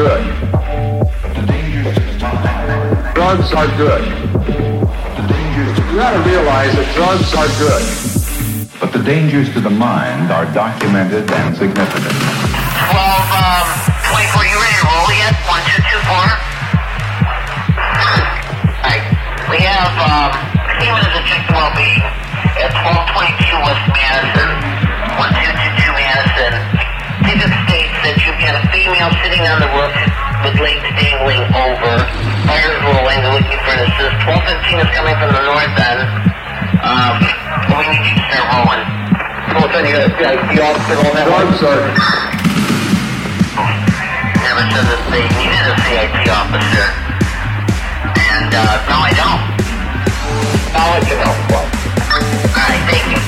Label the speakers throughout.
Speaker 1: good. Drugs are good.
Speaker 2: You
Speaker 1: gotta realize that drugs are good.
Speaker 2: But the dangers to the mind are documented and significant.
Speaker 3: 12, um, 24, you ready to roll yet? 1, 2, 2, 4? Alright, we have, um, Siemens and Chick Well-Being at 1222 West Madison, 1222 Madison. They just wheel sitting on the roof with legs dangling over. Fires rolling, they're looking for an assist. 1215 is coming from the north end. Um, we need you to start rolling. North end, you got the officer on that one? Never said that they needed a CIT officer. And, uh, no, I don't. I'll let you know. Well. Alright, thank you.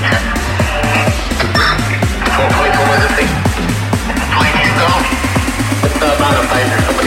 Speaker 3: 1224 is a thing. 22 go.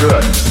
Speaker 1: good.